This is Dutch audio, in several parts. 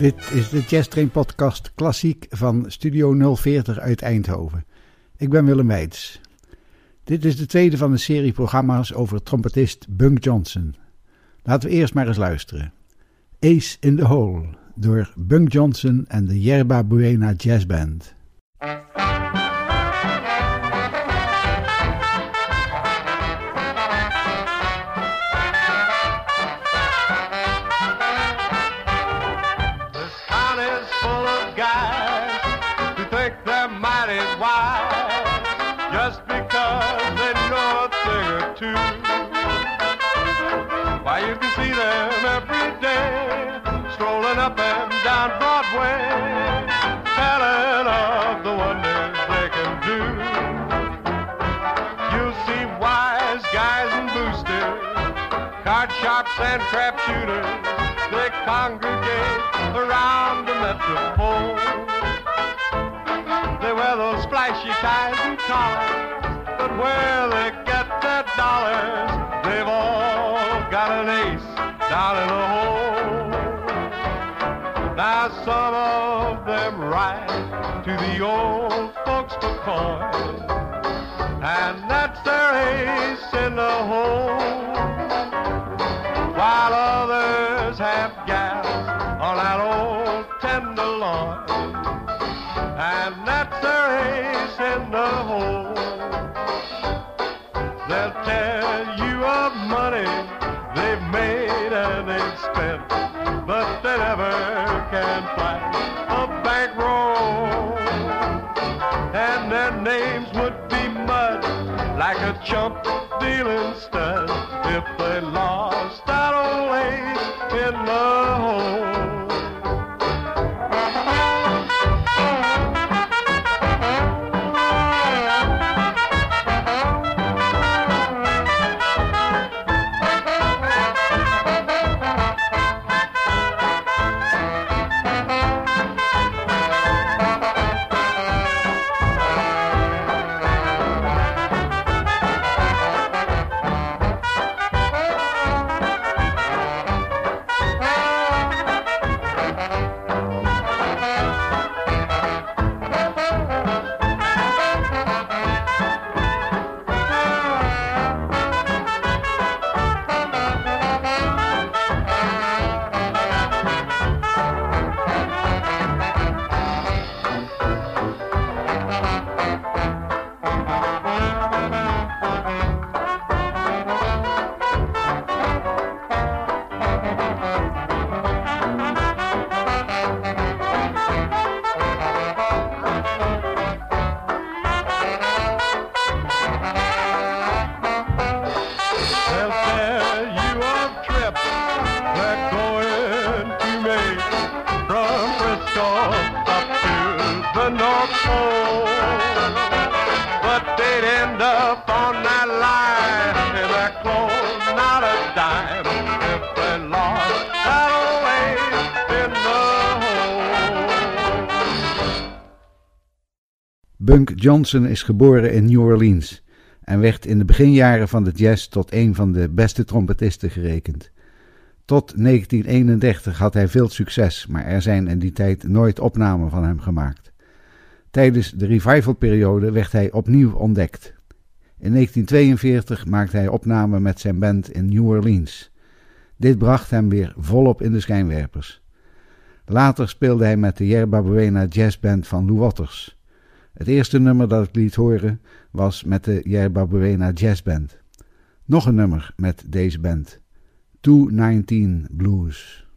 Dit is de Jazz Train podcast klassiek van Studio 040 uit Eindhoven. Ik ben Willem Weits. Dit is de tweede van een serie programma's over trompetist Bunk Johnson. Laten we eerst maar eens luisteren. Ace in the Hole door Bunk Johnson en de Yerba Buena Jazz Band. And crap shooters. They congregate around the metropole. They wear those flashy ties and collars, but where they get their dollars, they've all got an ace down in the hole. Now some of them ride to the old folks for coin, and that's their ace in the hole while others have gas on that old tenderloin. And that's their ace in the hole. They'll tell you of money they've made and they've spent, but they never can flash a bankroll. And their names would be mud like a chump dealing stud if they lost End up on that line not a the. Bunk Johnson is geboren in New Orleans en werd in de beginjaren van de jazz tot een van de beste trompetisten gerekend. Tot 1931 had hij veel succes, maar er zijn in die tijd nooit opnamen van hem gemaakt. Tijdens de revivalperiode werd hij opnieuw ontdekt. In 1942 maakte hij opnamen met zijn band in New Orleans. Dit bracht hem weer volop in de schijnwerpers. Later speelde hij met de Yerba Buena Jazz Band van Lou Waters. Het eerste nummer dat ik liet horen was met de Yerba Buena Jazz Band. Nog een nummer met deze band. 219 Blues.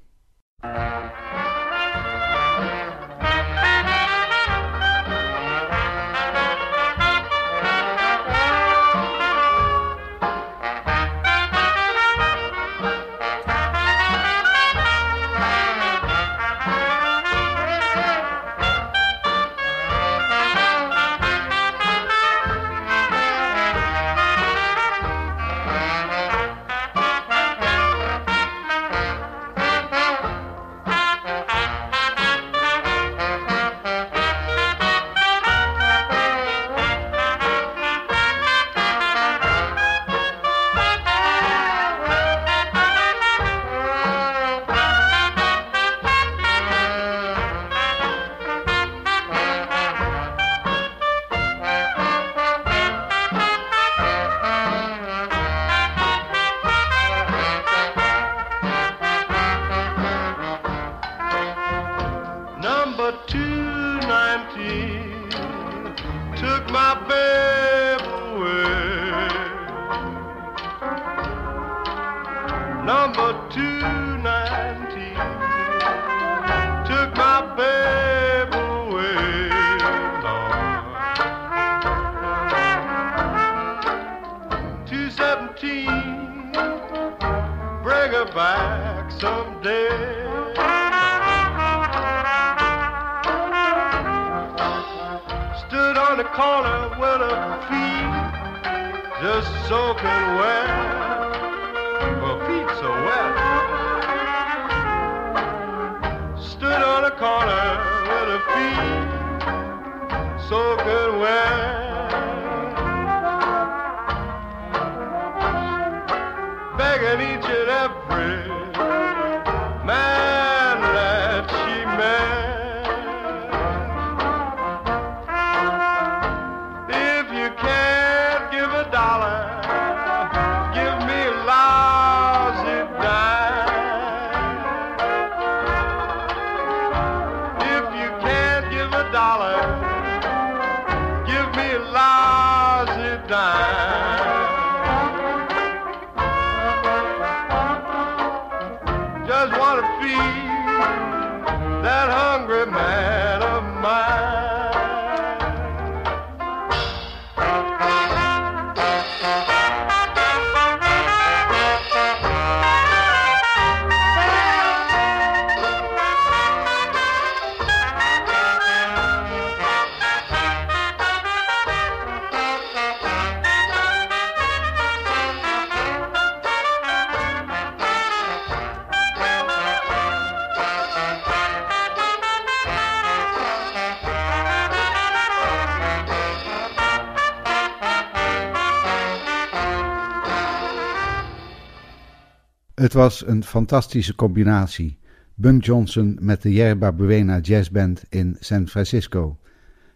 Het was een fantastische combinatie. Bunk Johnson met de Yerba Buena Jazz Band in San Francisco.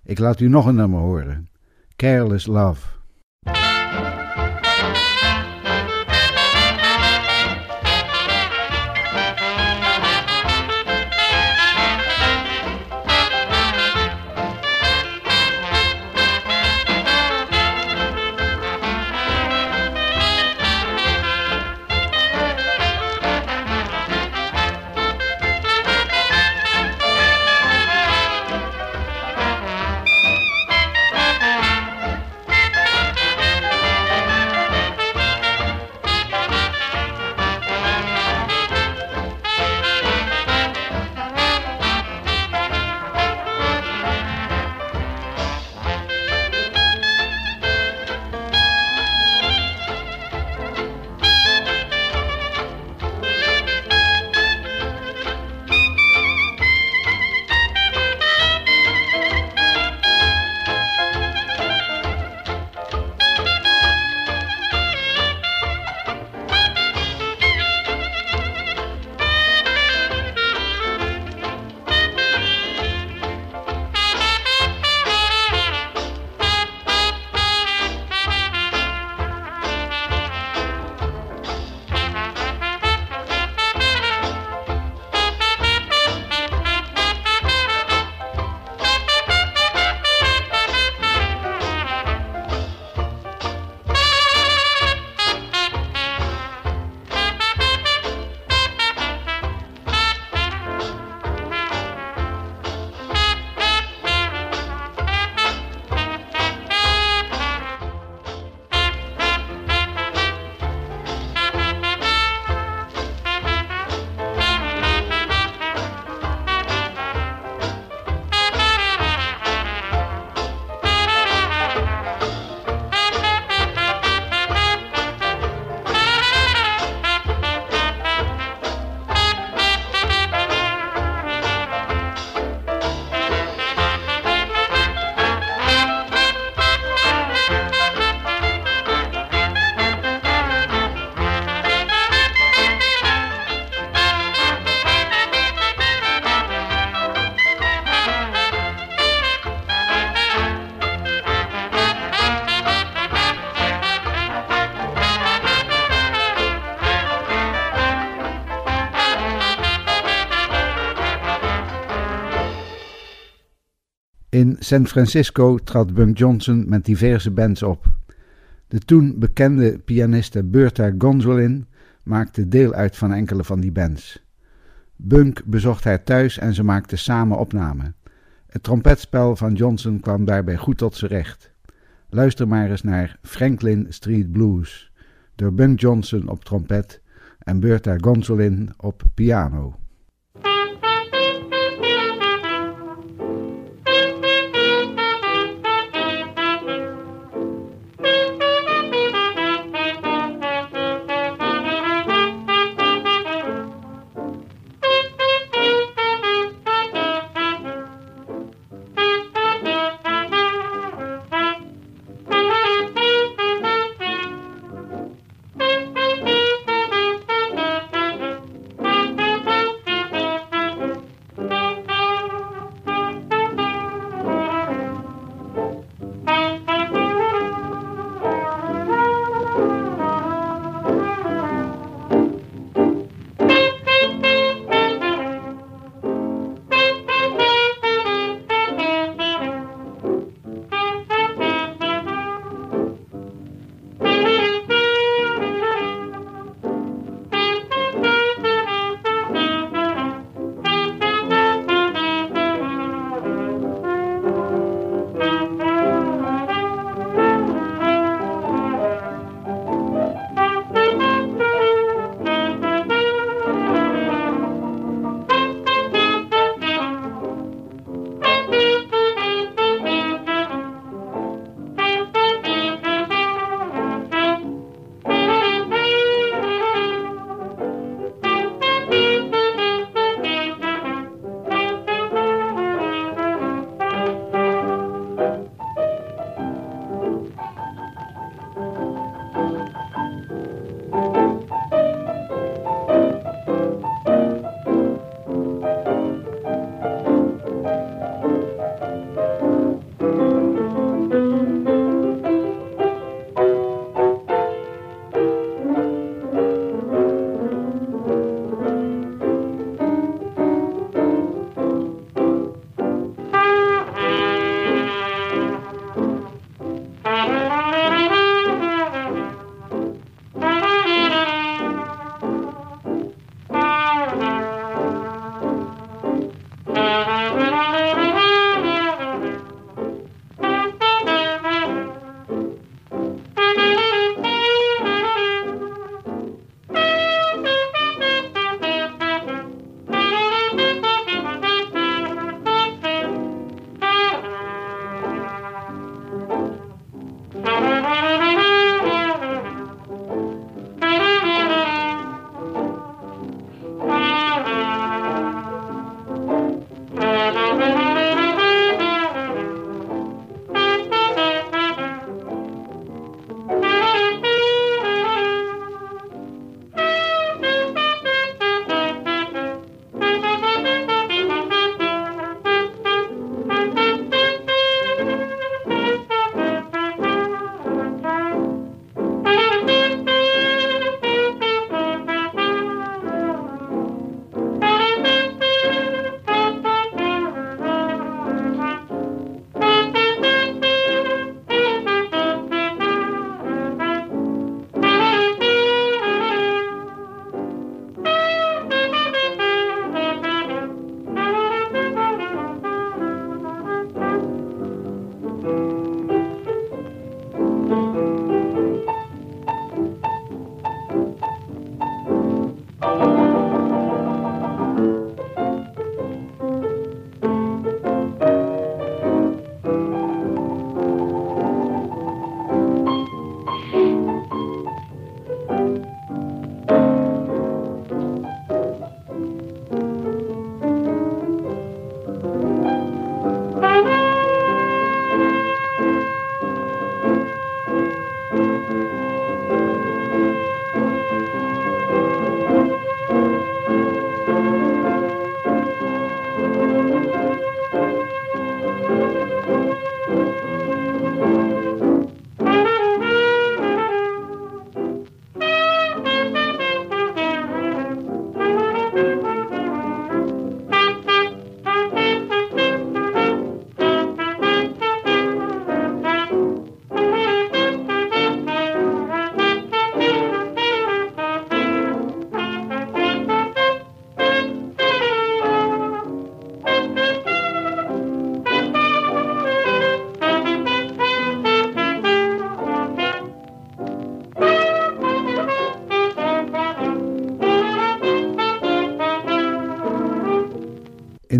Ik laat u nog een nummer horen. Careless Love. San Francisco trad Bunk Johnson met diverse bands op. De toen bekende pianiste Bertha Gonzolin maakte deel uit van enkele van die bands. Bunk bezocht haar thuis en ze maakten samen opnamen. Het trompetspel van Johnson kwam daarbij goed tot zijn recht. Luister maar eens naar Franklin Street Blues door Bunk Johnson op trompet en Bertha Gonzolin op piano.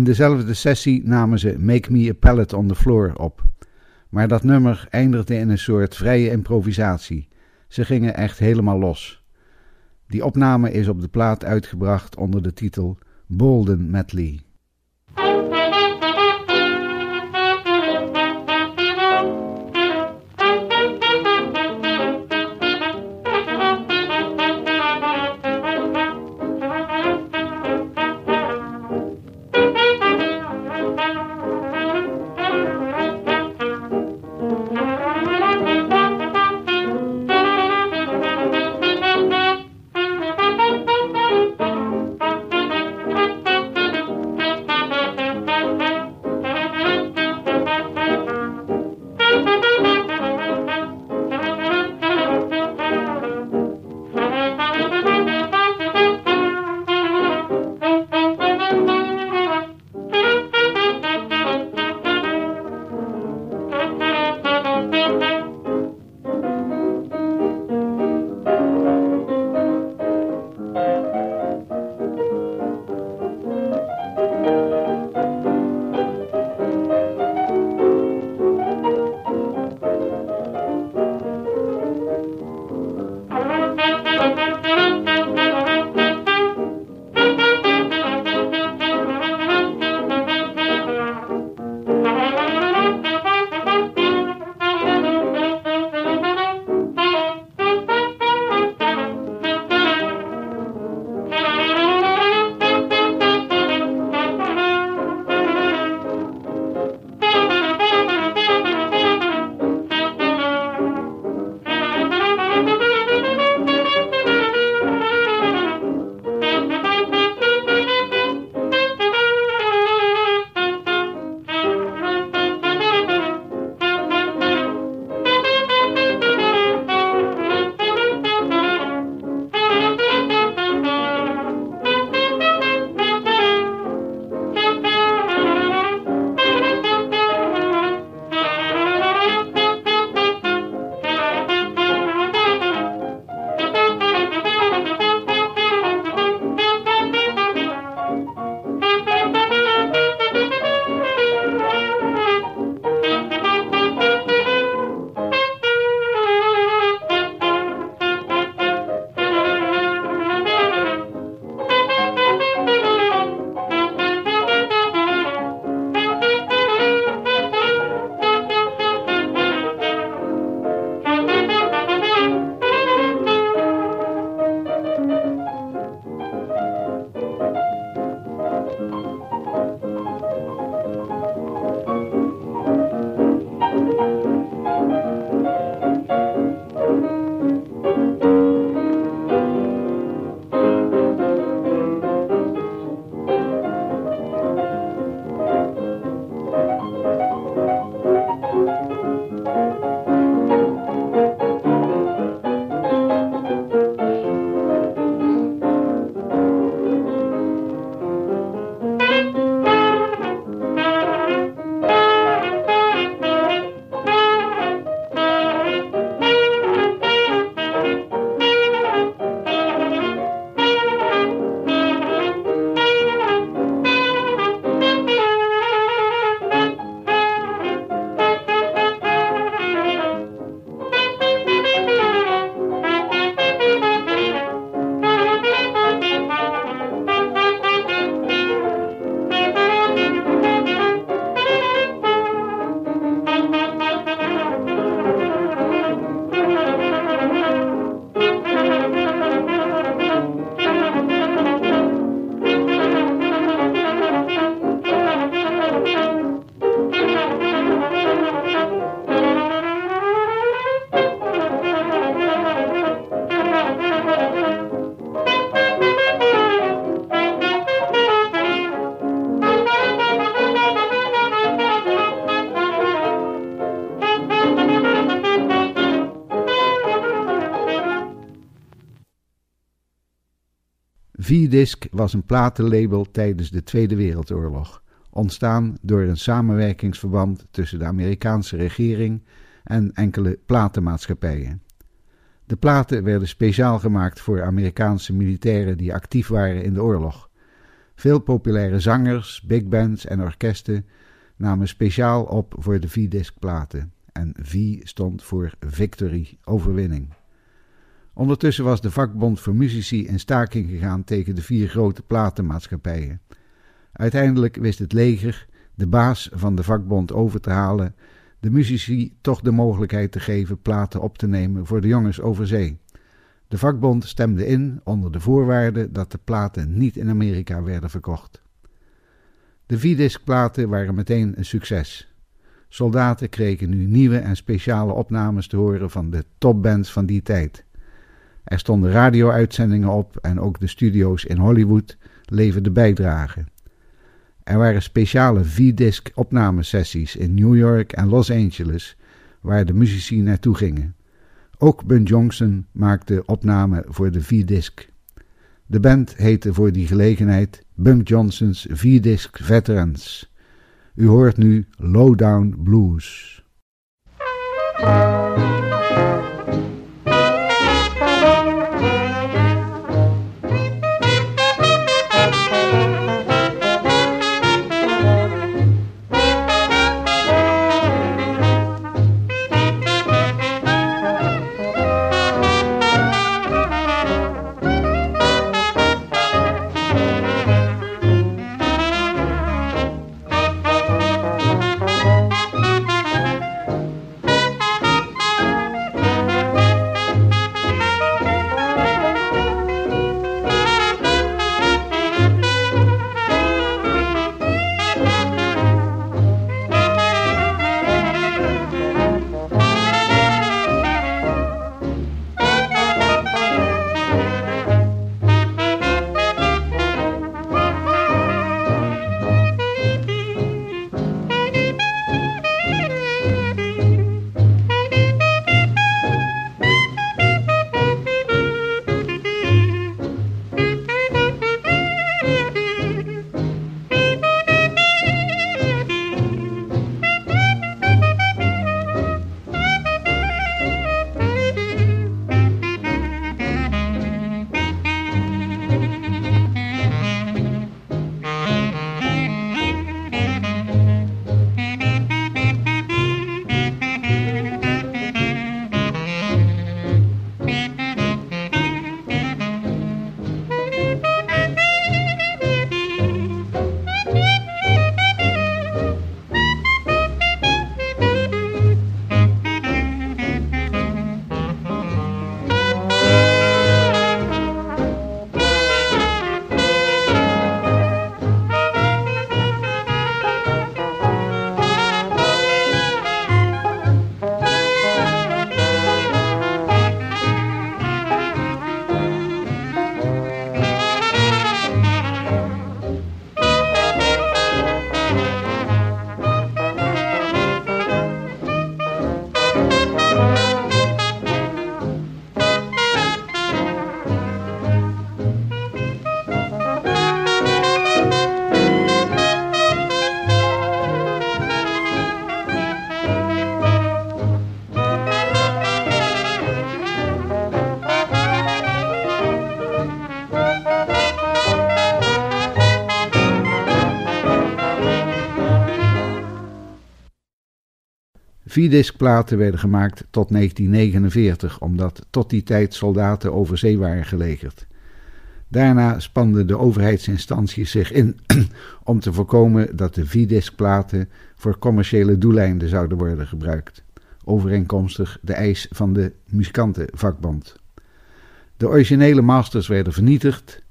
Dezelfde sessie namen ze Make Me a Pallet on the Floor op. Maar dat nummer eindigde in een soort vrije improvisatie. Ze gingen echt helemaal los. Die opname is op de plaat uitgebracht onder de titel Bolden Medley. V-Disc was een platenlabel tijdens de Tweede Wereldoorlog, ontstaan door een samenwerkingsverband tussen de Amerikaanse regering en enkele platenmaatschappijen. De platen werden speciaal gemaakt voor Amerikaanse militairen die actief waren in de oorlog. Veel populaire zangers, big bands en orkesten namen speciaal op voor de V-disc platen. En V stond voor Victory, overwinning. Ondertussen was de vakbond voor muzici in staking gegaan tegen de vier grote platenmaatschappijen. Uiteindelijk wist het leger de baas van de vakbond over te halen de muzici toch de mogelijkheid te geven platen op te nemen voor de jongens over zee. De vakbond stemde in onder de voorwaarde dat de platen niet in Amerika werden verkocht. De V-disc platen waren meteen een succes. Soldaten kregen nu nieuwe en speciale opnames te horen van de topbands van die tijd. Er stonden radio-uitzendingen op en ook de studio's in Hollywood leverden bijdragen. Er waren speciale V-disc opnamesessies in New York en Los Angeles waar de muzici naartoe gingen. Ook Ben Johnson maakte opname voor de V-disc. De band heette voor die gelegenheid Bunk Johnson's V-disc Veterans. U hoort nu Lowdown Blues. Vierdiscplaten werden gemaakt tot 1949, omdat tot die tijd soldaten over zee waren gelegerd. Daarna spanden de overheidsinstanties zich in om te voorkomen dat de V-discplaten voor commerciële doeleinden zouden worden gebruikt, overeenkomstig de eis van de muzikantenvakbond. De originele masters werden vernietigd,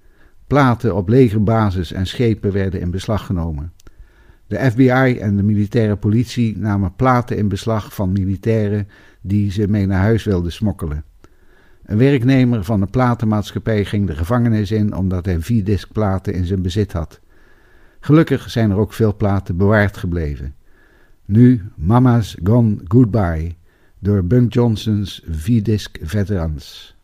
platen op legerbasis en schepen werden in beslag genomen. De FBI en de militaire politie namen platen in beslag van militairen die ze mee naar huis wilden smokkelen. Een werknemer van de platenmaatschappij ging de gevangenis in omdat hij vier platen in zijn bezit had. Gelukkig zijn er ook veel platen bewaard gebleven. Nu Mama's Gone Goodbye door Bunk Johnson's V-disc Veterans.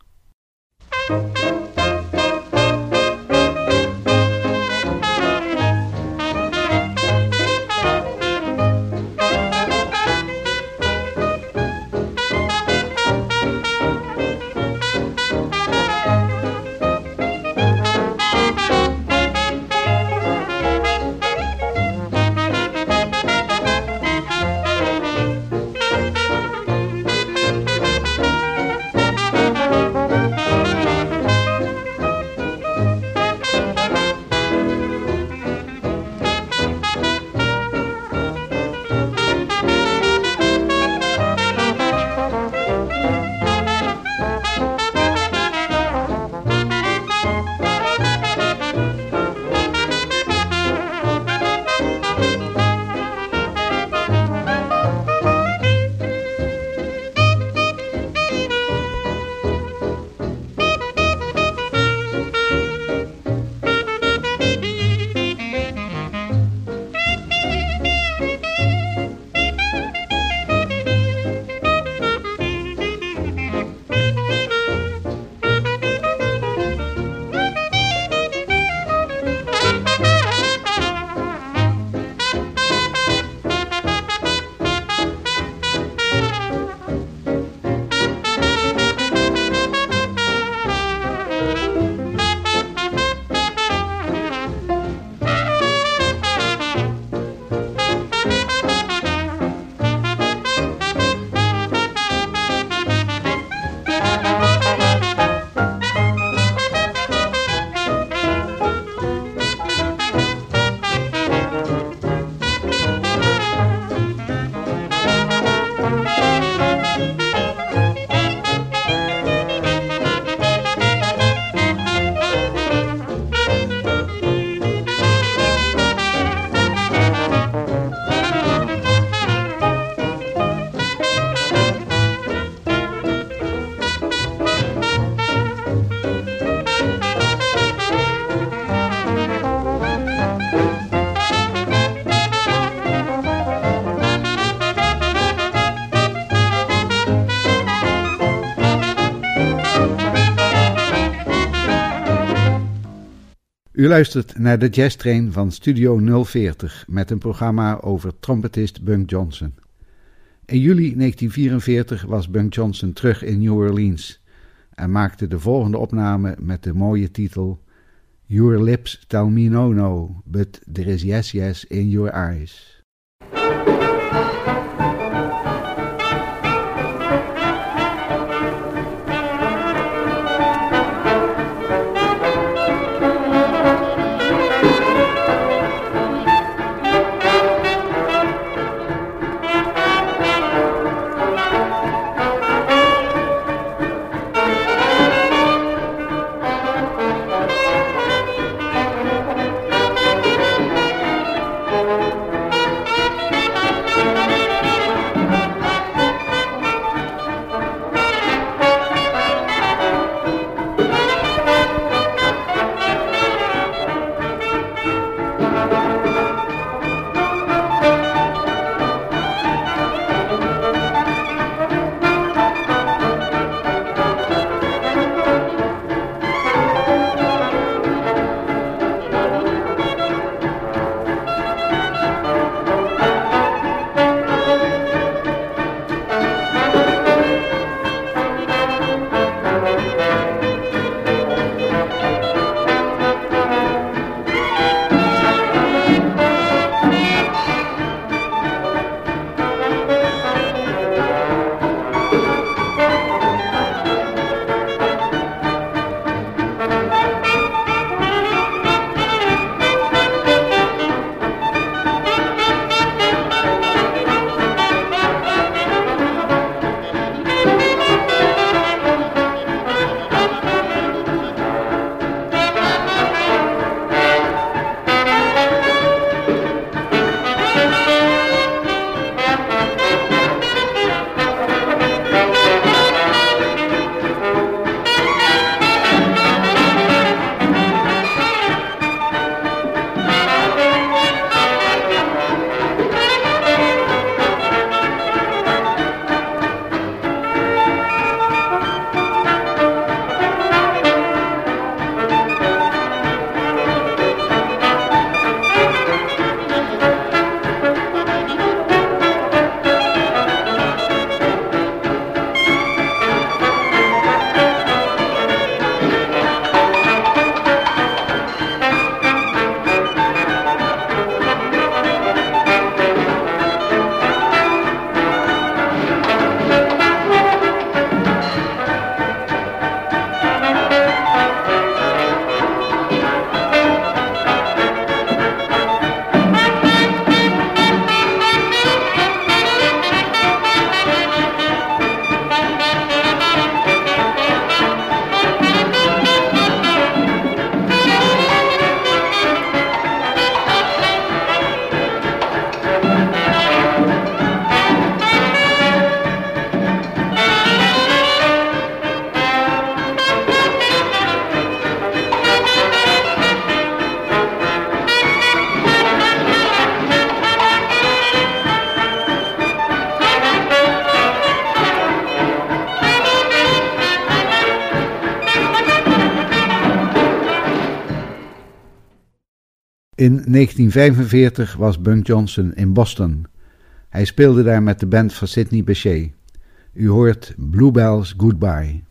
U luistert naar de Jazz Train van Studio 040 met een programma over trompetist Bunk Johnson. In juli 1944 was Bunk Johnson terug in New Orleans en maakte de volgende opname met de mooie titel Your lips tell me no no, but there is yes yes in your eyes. In 1945 was Bunk Johnson in Boston. Hij speelde daar met de band van Sidney Bechet. U hoort Bluebells Goodbye.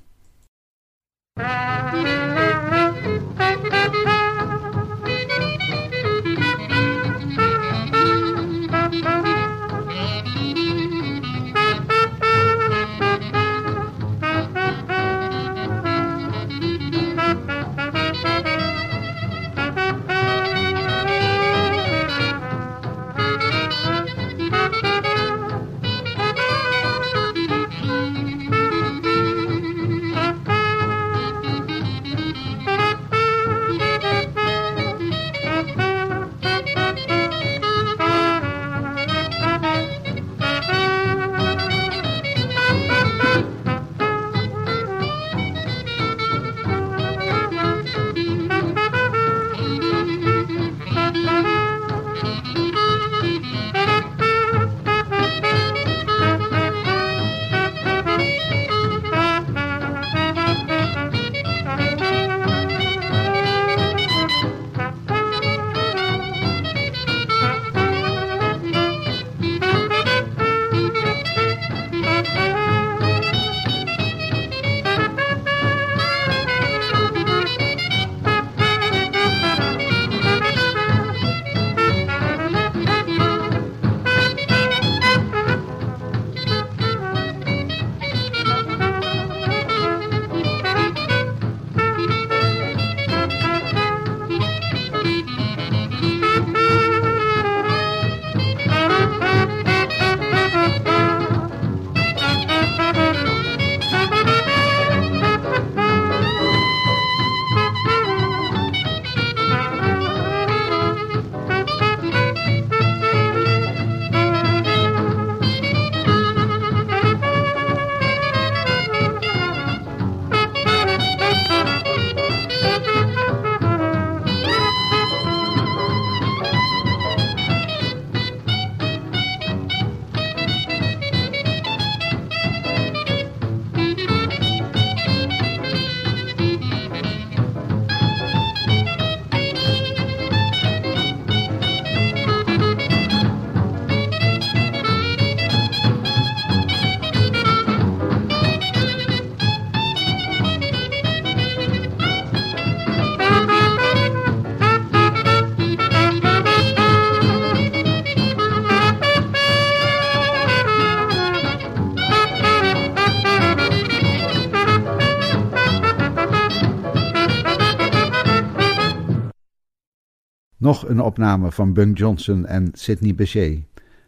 Een opname van Bunk Johnson en Sidney Bechet,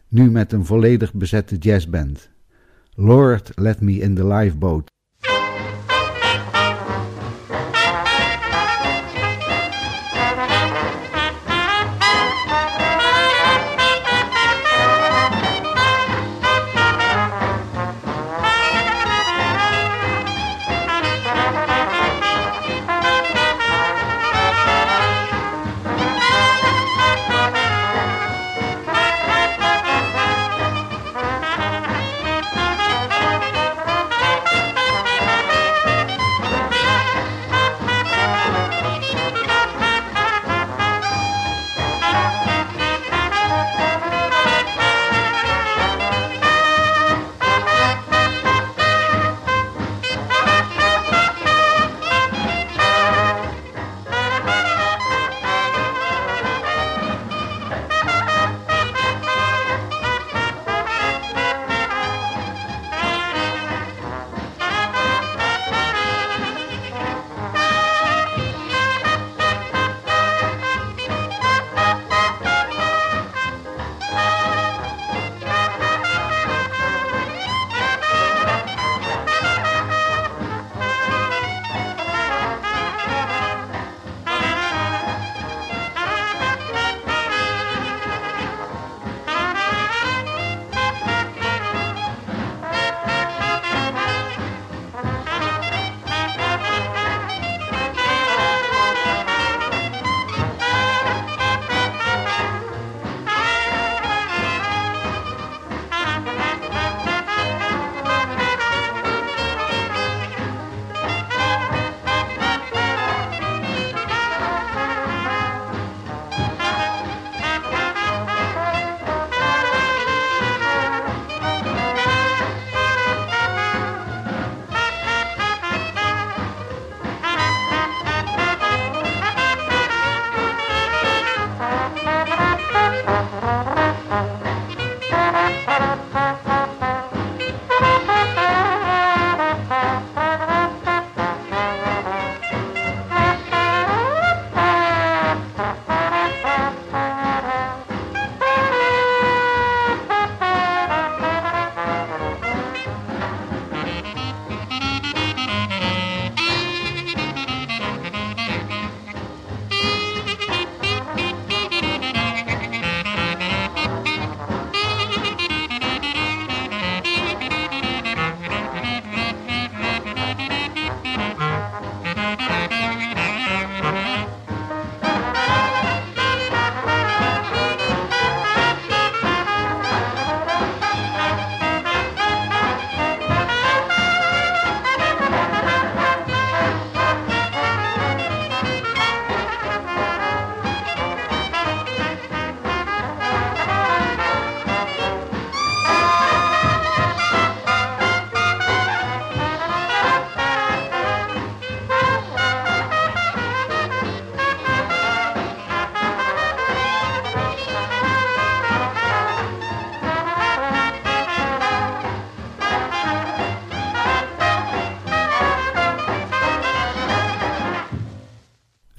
nu met een volledig bezette jazzband. Lord Let Me in the Lifeboat.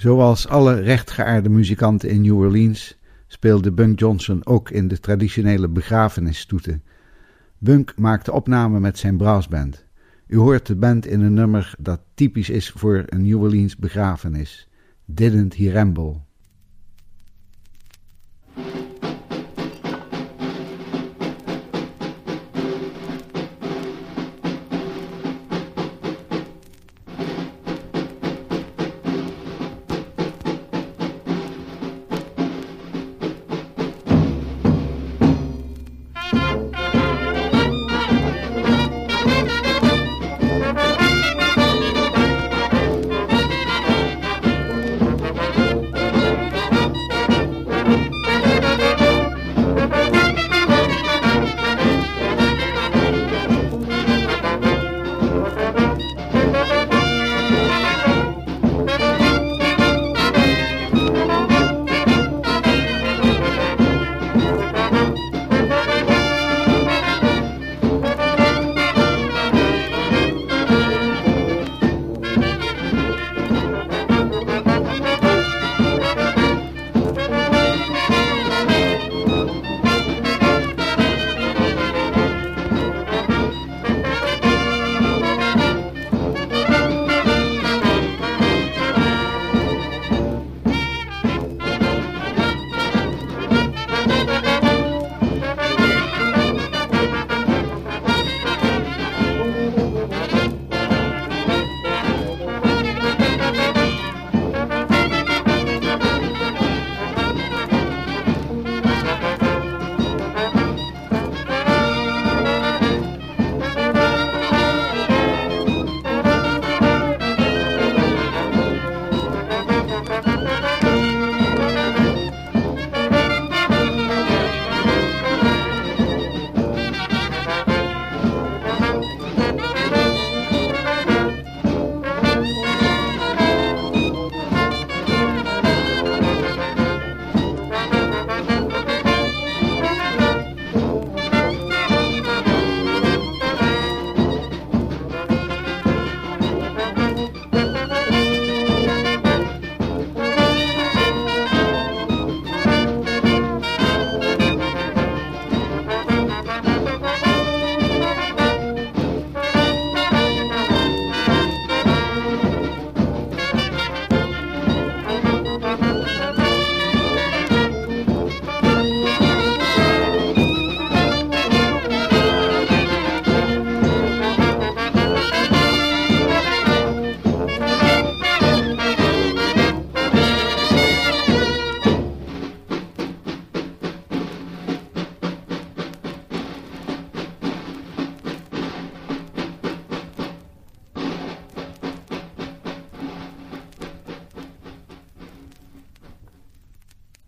Zoals alle rechtgeaarde muzikanten in New Orleans speelde Bunk Johnson ook in de traditionele begrafenisstoeten. Bunk maakte opnamen met zijn brassband. U hoort de band in een nummer dat typisch is voor een New Orleans begrafenis. Didn't He Ramble.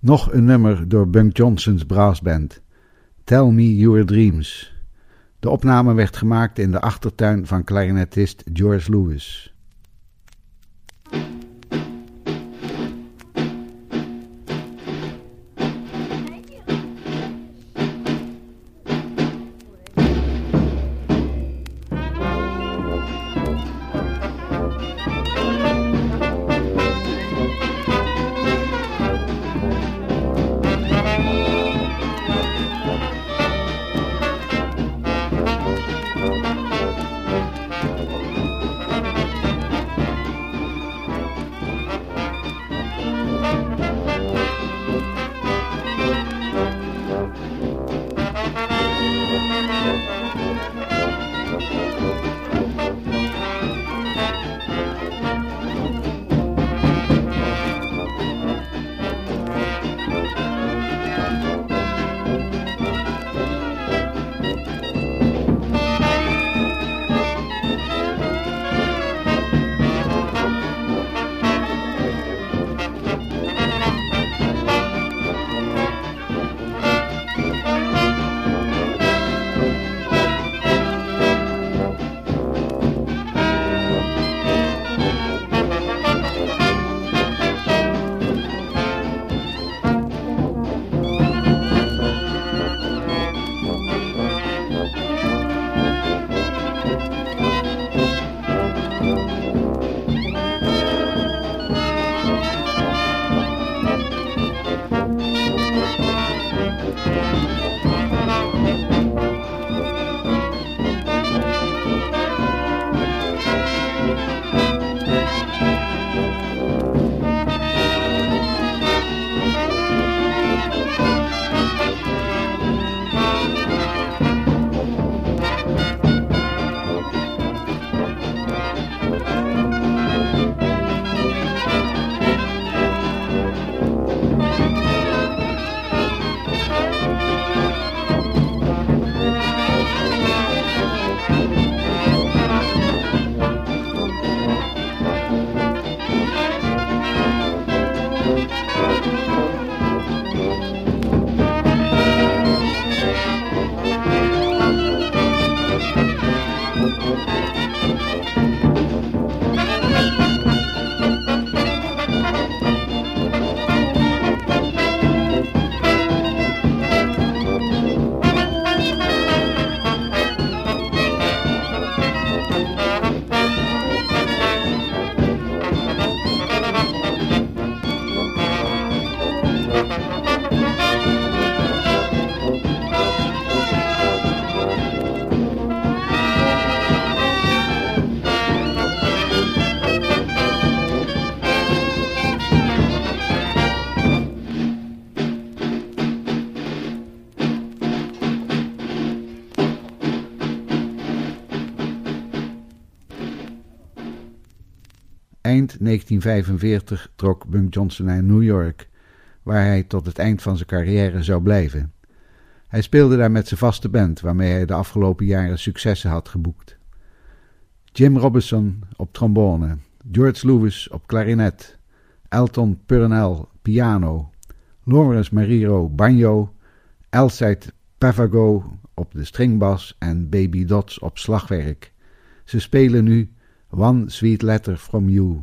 Nog een nummer door Bunk Johnson's brassband. Tell Me Your Dreams. De opname werd gemaakt in de achtertuin van clarinetist George Lewis. 1945 trok Bunk Johnson naar New York, waar hij tot het eind van zijn carrière zou blijven. Hij speelde daar met zijn vaste band, waarmee hij de afgelopen jaren successen had geboekt. Jim Robinson op trombone, George Lewis op klarinet, Elton Purnell piano, Lawrence Mariro banjo, Elside Pavago op de stringbas en Baby Dots op slagwerk. Ze spelen nu One Sweet Letter from You.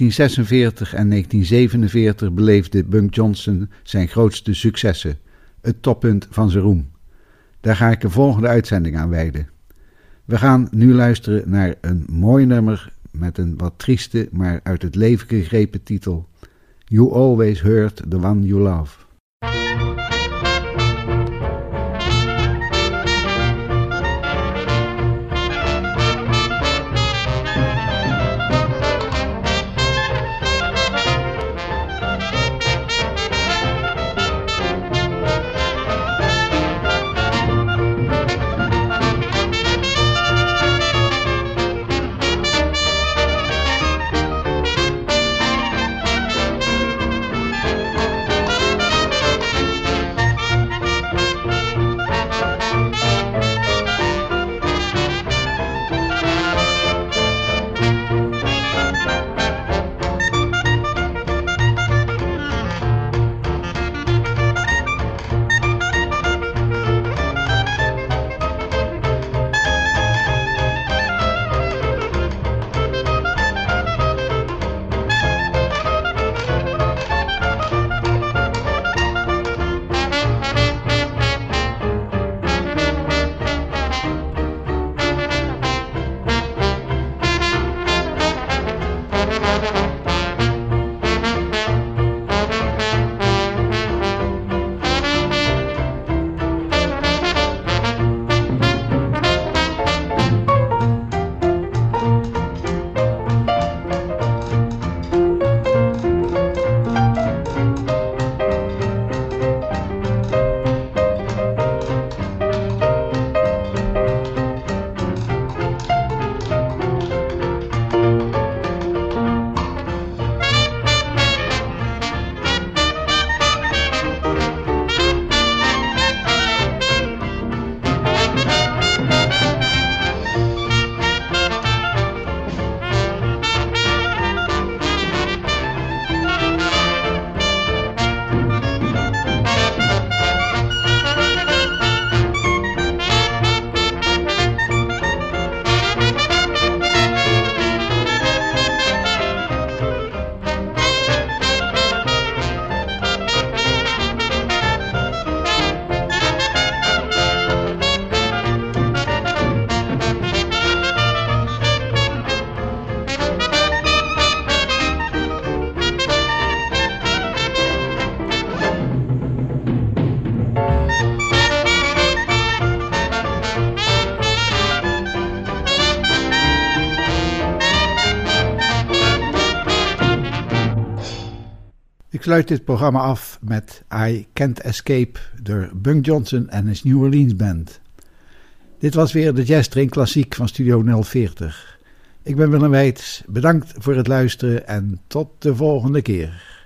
1946 en 1947 beleefde Bunk Johnson zijn grootste successen, het toppunt van zijn roem. Daar ga ik de volgende uitzending aan wijden. We gaan nu luisteren naar een mooi nummer met een wat trieste, maar uit het leven gegrepen titel: You Always Hurt the One You Love. Sluit dit programma af met I Can't Escape door Bunk Johnson en his New Orleans Band. Dit was weer de Jazz Train Klassiek van Studio 040. Ik ben Willem Weits, bedankt voor het luisteren en tot de volgende keer.